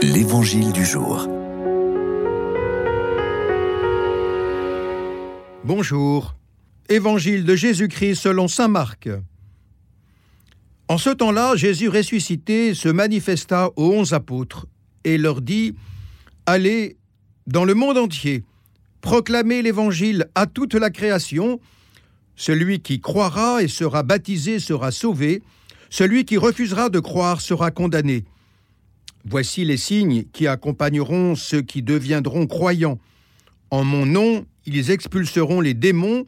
L'Évangile du jour. Bonjour. Évangile de Jésus-Christ selon Saint Marc. En ce temps-là, Jésus ressuscité se manifesta aux onze apôtres et leur dit Allez dans le monde entier, proclamez l'Évangile à toute la création. Celui qui croira et sera baptisé sera sauvé, celui qui refusera de croire sera condamné. Voici les signes qui accompagneront ceux qui deviendront croyants. En mon nom, ils expulseront les démons,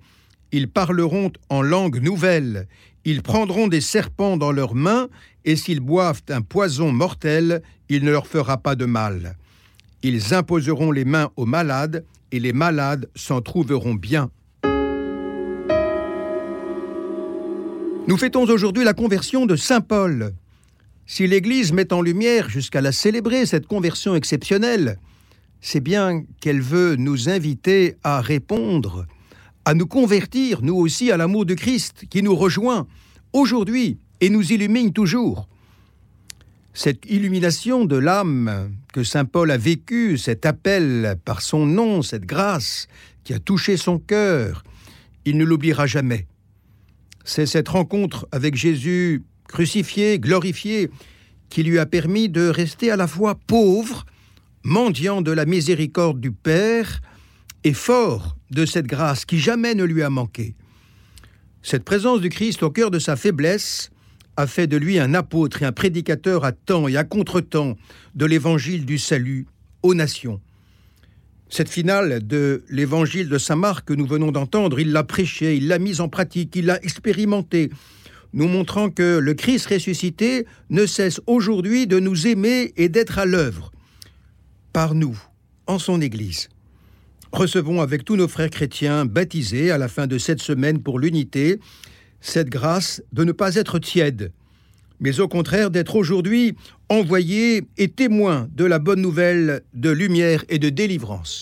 ils parleront en langue nouvelle, ils prendront des serpents dans leurs mains, et s'ils boivent un poison mortel, il ne leur fera pas de mal. Ils imposeront les mains aux malades, et les malades s'en trouveront bien. Nous fêtons aujourd'hui la conversion de Saint Paul. Si l'Église met en lumière jusqu'à la célébrer, cette conversion exceptionnelle, c'est bien qu'elle veut nous inviter à répondre, à nous convertir, nous aussi, à l'amour de Christ qui nous rejoint aujourd'hui et nous illumine toujours. Cette illumination de l'âme que Saint Paul a vécue, cet appel par son nom, cette grâce qui a touché son cœur, il ne l'oubliera jamais. C'est cette rencontre avec Jésus crucifié, glorifié, qui lui a permis de rester à la fois pauvre, mendiant de la miséricorde du Père, et fort de cette grâce qui jamais ne lui a manqué. Cette présence du Christ au cœur de sa faiblesse a fait de lui un apôtre et un prédicateur à temps et à contre-temps de l'évangile du salut aux nations. Cette finale de l'évangile de Saint Marc que nous venons d'entendre, il l'a prêché, il l'a mise en pratique, il l'a expérimenté, nous montrant que le Christ ressuscité ne cesse aujourd'hui de nous aimer et d'être à l'œuvre par nous, en son Église. Recevons avec tous nos frères chrétiens baptisés à la fin de cette semaine pour l'unité cette grâce de ne pas être tiède, mais au contraire d'être aujourd'hui envoyés et témoins de la bonne nouvelle de lumière et de délivrance.